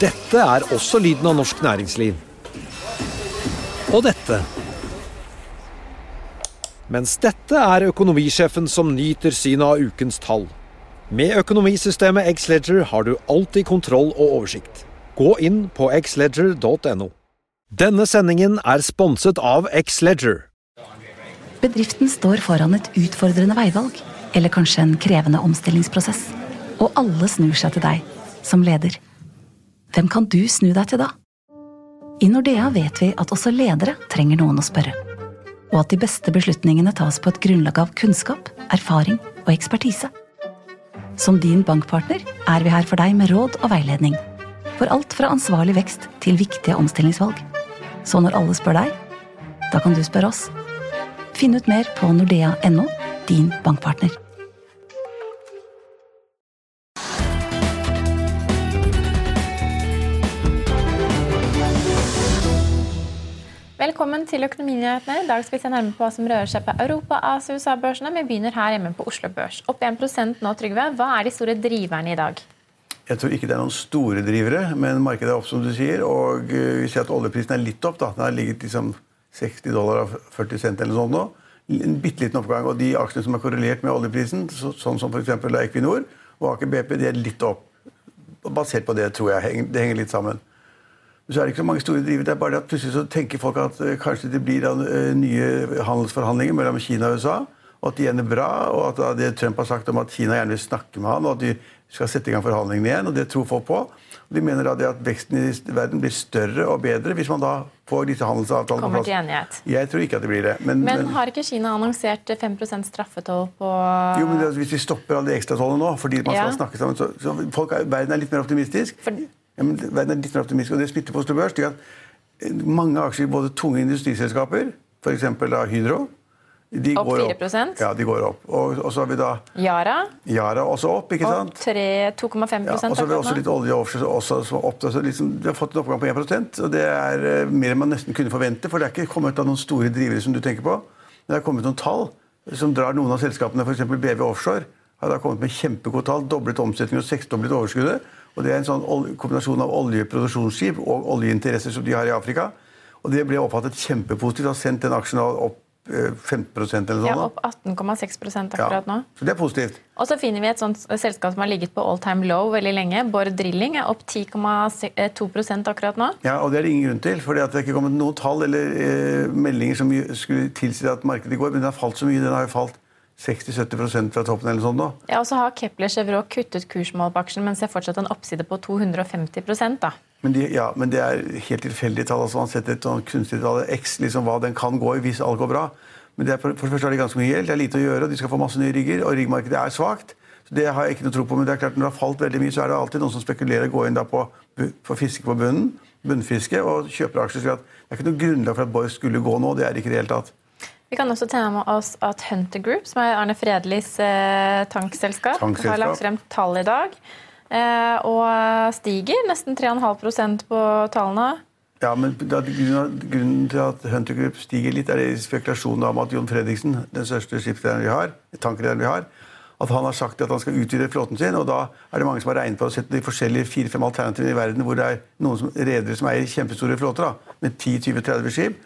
Dette er også lyden av norsk næringsliv. Og dette. Mens dette er økonomisjefen som nyter synet av ukens tall. Med økonomisystemet Xledger har du alltid kontroll og oversikt. Gå inn på xledger.no. Denne sendingen er sponset av Xledger. Bedriften står foran et utfordrende veivalg, eller kanskje en krevende omstillingsprosess. Og alle snur seg til deg, som leder. Hvem kan du snu deg til da? I Nordea vet vi at også ledere trenger noen å spørre. Og at de beste beslutningene tas på et grunnlag av kunnskap, erfaring og ekspertise. Som din bankpartner er vi her for deg med råd og veiledning. For alt fra ansvarlig vekst til viktige omstillingsvalg. Så når alle spør deg, da kan du spørre oss. Finn ut mer på nordea.no, din bankpartner. Velkommen til Økonominyhetene. I dag skal vi se nærmere på hva som rører seg på Europa-, Asia- og USA-børsene. Vi begynner her hjemme på Oslo Børs. Opp 1% nå, Trygve. Hva er de store driverne i dag? Jeg tror ikke det er noen store drivere, men markedet er opp, som du sier. Og eh, vi ser at oljeprisen er litt opp. da. Den har ligget liksom 60 dollar og 40 cent eller sånn nå. En bitte liten oppgang. Og de aksjene som er korrelert med oljeprisen, så, sånn som f.eks. Equinor og Aker BP, de er litt opp. Basert på det, tror jeg. Det henger litt sammen. Så er det ikke så mange store driver. Det er bare det at plutselig så tenker folk at uh, kanskje det blir uh, nye handelsforhandlinger mellom Kina og USA. Og at de er bra, og at det Trump har sagt om at Kina gjerne vil snakke med han, og at de skal sette i gang forhandlingene igjen. og Det tror folk på. Og de mener da det at veksten i verden blir større og bedre hvis man da får disse handelsavtalene Kommer til enighet. Jeg tror ikke at det blir det. Men, men, men har ikke Kina annonsert 5% straffetoll på Jo, men det, Hvis vi stopper alle de ekstratollene nå fordi man skal snakke sammen, så, så folk, verden er litt mer optimistisk. For, ja, men verden er litt mer optimistisk, og det smitter på Oslo Børs. Det at mange aksjer, både tunge industriselskaper, f.eks. Hydro de opp 4 opp. Ja, de går opp. Og, og, så har vi da Yara. Yara også opp, ikke sant? Opp 2,5 ja, Og så har vi også litt olje offshore også, som opp. Så liksom, vi har fått en oppgang på 1% og det er uh, mer enn man nesten kunne forvente. For det er ikke kommet av noen store drivere som du tenker på. Men det har kommet noen tall som drar noen av selskapene, f.eks. BV Offshore, har da kommet med kjempegode tall. Doblet omsetningen og seksdoblet overskuddet. Og Det er en sånn kombinasjon av oljeproduksjonsskip og oljeinteresser som de har i Afrika. Og Det ble oppfattet kjempepositivt. Har sendt den aksjen opp 15 eh, eller sånn. Ja, opp 18,6% akkurat nå. Ja, så det er positivt. Og så finner vi et sånt selskap som har ligget på all time low veldig lenge. Borr Drilling er opp 10,2% akkurat nå. Ja, og det er det ingen grunn til. For det er ikke kommet noen tall eller eh, meldinger som skulle tilsi at markedet går. Men den har falt så mye. Den har jo falt 60-70% fra toppen eller sånn da. Ja, og så har Kepler Chevrolet kuttet kursmål på aksjen, men ser fortsatt en oppside på 250% da. Men, de, ja, men det er helt tilfeldige tall. altså Man setter et sånn kunstig tall X, liksom hva den kan gå i hvis alt går bra. Men det er, for, det første er det ganske mye gjeld, det er lite å gjøre, og de skal få masse nye rigger. Og riggmarkedet er svakt. Så Det har jeg ikke noe tro på. Men det er klart når det har falt veldig mye, så er det alltid noen som spekulerer går inn da på, på fiske på bunnen, bunnfiske, og kjøper aksjer. Så det er ikke noe grunnlag for at Borg skulle gå nå. Det er det ikke i det hele tatt. Vi kan også ta med oss at Hunter Group, som er Arne Fredlis eh, tankselskap, tankselskap, har lagt frem tall i dag. Eh, og stiger nesten 3,5% på tallene. Ja, men Grunnen til at Hunter Group stiger litt, er spekulasjonen om at Jon Fredriksen, den største skipsrederen vi har, tankrederen vi har, at han har sagt at han skal utvide flåten sin. og Da er det mange som har regnet på å sette de forskjellige fire-fem alternativene i verden hvor det er noen redere som eier kjempestore flåter, da, med 10-20-30 skip.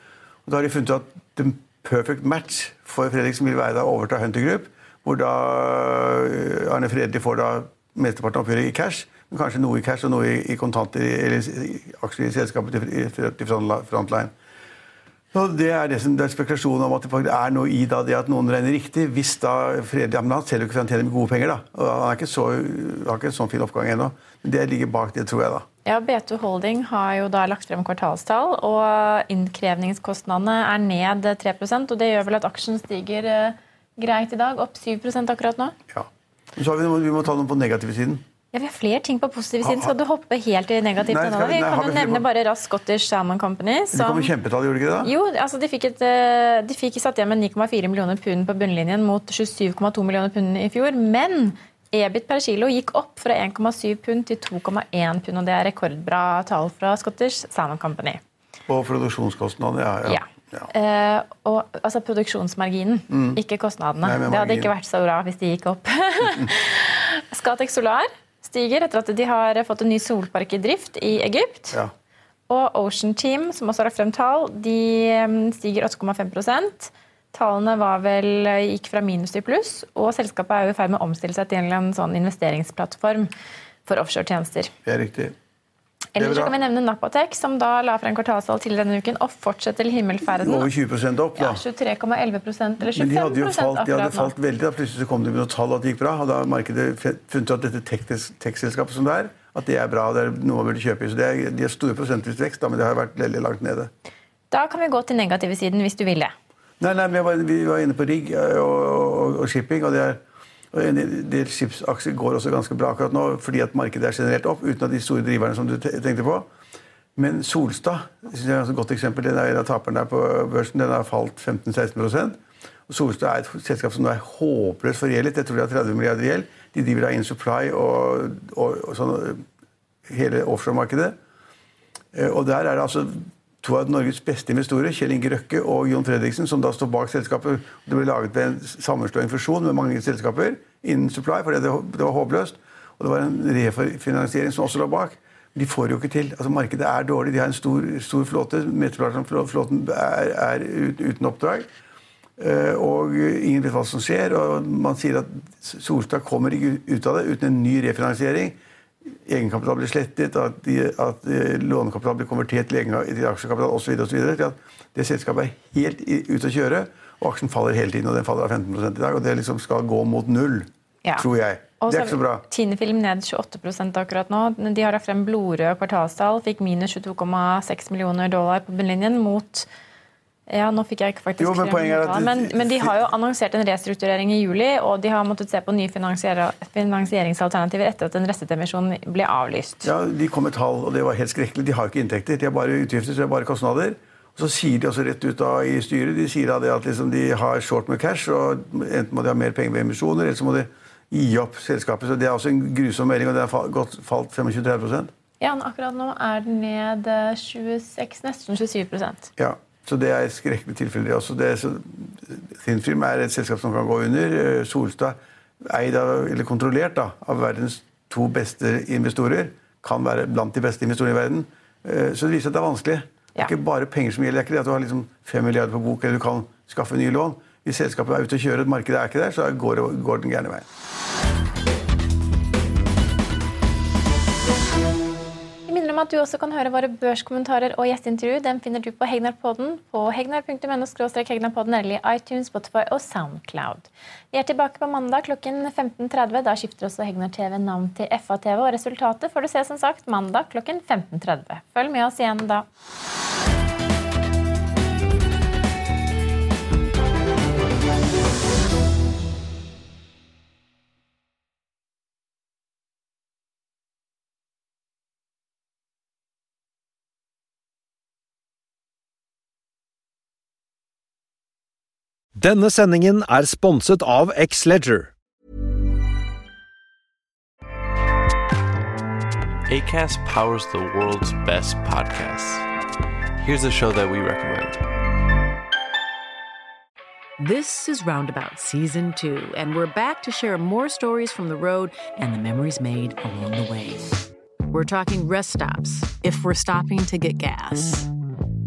Og Da har de funnet ut at den perfect match for Fredrik som vil være da overta Hunter Group. Hvor da eh, Arne Fredrik får da mesteparten av oppgjøret i cash, men kanskje noe i cash og noe i, kontanter eller aksjer i selskapet til Frontline. Så Det er det som det er spekulasjon om at det er noe i da, det at noen regner riktig. Hvis da Fredrik, ja, men Han selger jo ikke for han tjener gode penger. da. Og han er ikke så, har ikke en sånn fin oppgang ennå. Men det ligger bak det, tror jeg. da. Ja, B2 Holding har jo da lagt frem kvartalstall, og innkrevningskostnadene er ned 3% og Det gjør vel at aksjen stiger eh, greit i dag, opp 7% akkurat nå? Ja. Så har vi, vi må ta noe på negative siden. Ja, Vi har flere ting på positiv siden. Skal du hoppe helt i negativt nei, vi, vi kan jo nevne bare raskt Scottish Salmon Company. Som, de kom kjempetall, gjorde de ikke det? Jo, altså de fikk, et, eh, de fikk satt igjen med 9,4 millioner pund på bunnlinjen mot 27,2 millioner pund i fjor. Men EBIT per kilo gikk opp fra 1,7 pund til 2,1 pund. og Det er rekordbra tall fra Scottish Salmon Company. Og produksjonskostnadene, ja. ja. ja. Uh, og, altså produksjonsmarginen, mm. ikke kostnadene. Nei, det hadde ikke vært så bra hvis de gikk opp. Scatec Solar stiger etter at de har fått en ny solpark i drift i Egypt. Ja. Og Ocean Team, som også har lagt frem tall, de mm, stiger 8,5% Tallene var vel, gikk fra minus til pluss, og selskapet er jo i ferd med å omstille seg til en sånn investeringsplattform for offshoretjenester. Det er riktig. Ellers kan vi nevne Napatek, som da la frem kvartalstall tidligere denne uken og fortsetter til himmelferden. Over 20 opp, da. Ja, 23,11% eller 25 Men de hadde jo falt, de hadde falt veldig. da Plutselig så kom det med noen tall at det gikk bra. Og da har markedet funnet ut at dette tech- tech-selskapet som det er, at det er bra. Det er noe man burde kjøpe i. Så det er, de har store prosentvis vekst, da, men det har vært veldig langt nede. Da kan vi gå til negative siden hvis du vil det. Nei, nei, men var, Vi var inne på rigg eh, og, og, og shipping. og det er og En del skipsaksjer går også ganske bra akkurat nå fordi at markedet er generelt opp, uten at de store driverne som du tenkte på. Men Solstad synes jeg er et godt eksempel. Den er en av taperne der på børsen. Den har falt 15-16 og Solstad er et selskap som nå er håpløst for gjeldet. Jeg tror de har 30 milliarder i gjeld. De driver da In Supply og, og, og sånn, hele offshoremarkedet. Eh, Og der er det altså to av Norges beste investorer, Kjell Inge Røkke og Jon Fredriksen, som da står bak selskapet. Det ble laget ved en sammenslåing fusjon med mange selskaper innen supply, fordi det, det var håpløst. Og det var en refinansiering som også lå bak. De får jo ikke til. Altså Markedet er dårlig. De har en stor, stor flåte. Mesteparten er, er uten oppdrag. Eh, Og ingen vet hva som skjer. og Man sier at Solstad kommer ikke ut av det uten en ny refinansiering. Egenkapital blir slettet, at, de, at eh, lånekapital blir konvertert til, egen, til aksjekapital osv. Det selskapet er helt ute å kjøre, og aksjen faller hele tiden. og Den faller av 15 i dag, og det liksom skal gå mot null, Ja. tror jeg. Og Det er ikke så bra. Tinefilm ned 28% akkurat nå. De har lagt frem blodrøde kvartalstall. Fikk minus 22,6 millioner dollar på bunnlinjen mot ja, nå fikk jeg ikke faktisk Jo, men er tallene, men, men de har jo annonsert en restrukturering i juli, og de har måttet se på nye finansieringsalternativer etter at en restetemisjon ble avlyst. Ja, De kom med tall, og det var helt skrekkelig. De har ikke inntekter, de har bare utgifter, så det er bare kostnader. Og Så sier de også rett ut da i styret de sier da det at liksom de har short med cash, og enten må de ha mer penger ved emisjoner, eller så må de gi opp selskapet. Så Det er også en grusom melding, og den har falt 25-30 Ja, akkurat nå er den ned eh, 26, nesten 27% Ja, så det er skrekkelig tilfelle. det også. Det er, så, er et selskap som kan gå under. Eh, Solstad, eid av, eller kontrollert da, av verdens to beste investorer, kan være blant de beste investorene i verden. Eh, Så det viser at det er vanskelig. Det er ikke bare penger som gjelder. Det er ikke det at du har liksom fem milliarder på bok, eller du kan skaffe nye lån. Hvis selskapet er ute og kjører, et marked er ikke der, så går, går den gærne veien. At du også kan høre våre børskommentarer og gjesteintervju. Den finner du på Hegnarpodden på hegnar.no-hegnarpodden eller i iTunes, Spotify og Soundcloud. Vi er tilbake på mandag klokken 15.30. Da skifter også Hegnar TV navn til FA-TV, og resultatet får du se som sagt mandag klokken 15.30. Følg med oss igjen da. Denne sendingen er sponset av X-Leger. ACAST powers the world's best podcasts. Here's a show that we recommend. This is Roundabout Season 2, and we're back to share more stories from the road and the memories made along the way. We're talking rest stops, if we're stopping to get gas.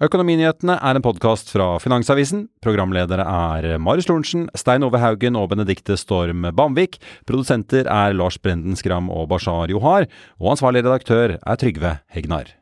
Økonominyhetene er en podkast fra Finansavisen. Programledere er Marius Lorentzen, Stein Ove Haugen og Benedikte Storm Bamvik. Produsenter er Lars Brenden Skram og Bashar Johar. Og ansvarlig redaktør er Trygve Hegnar.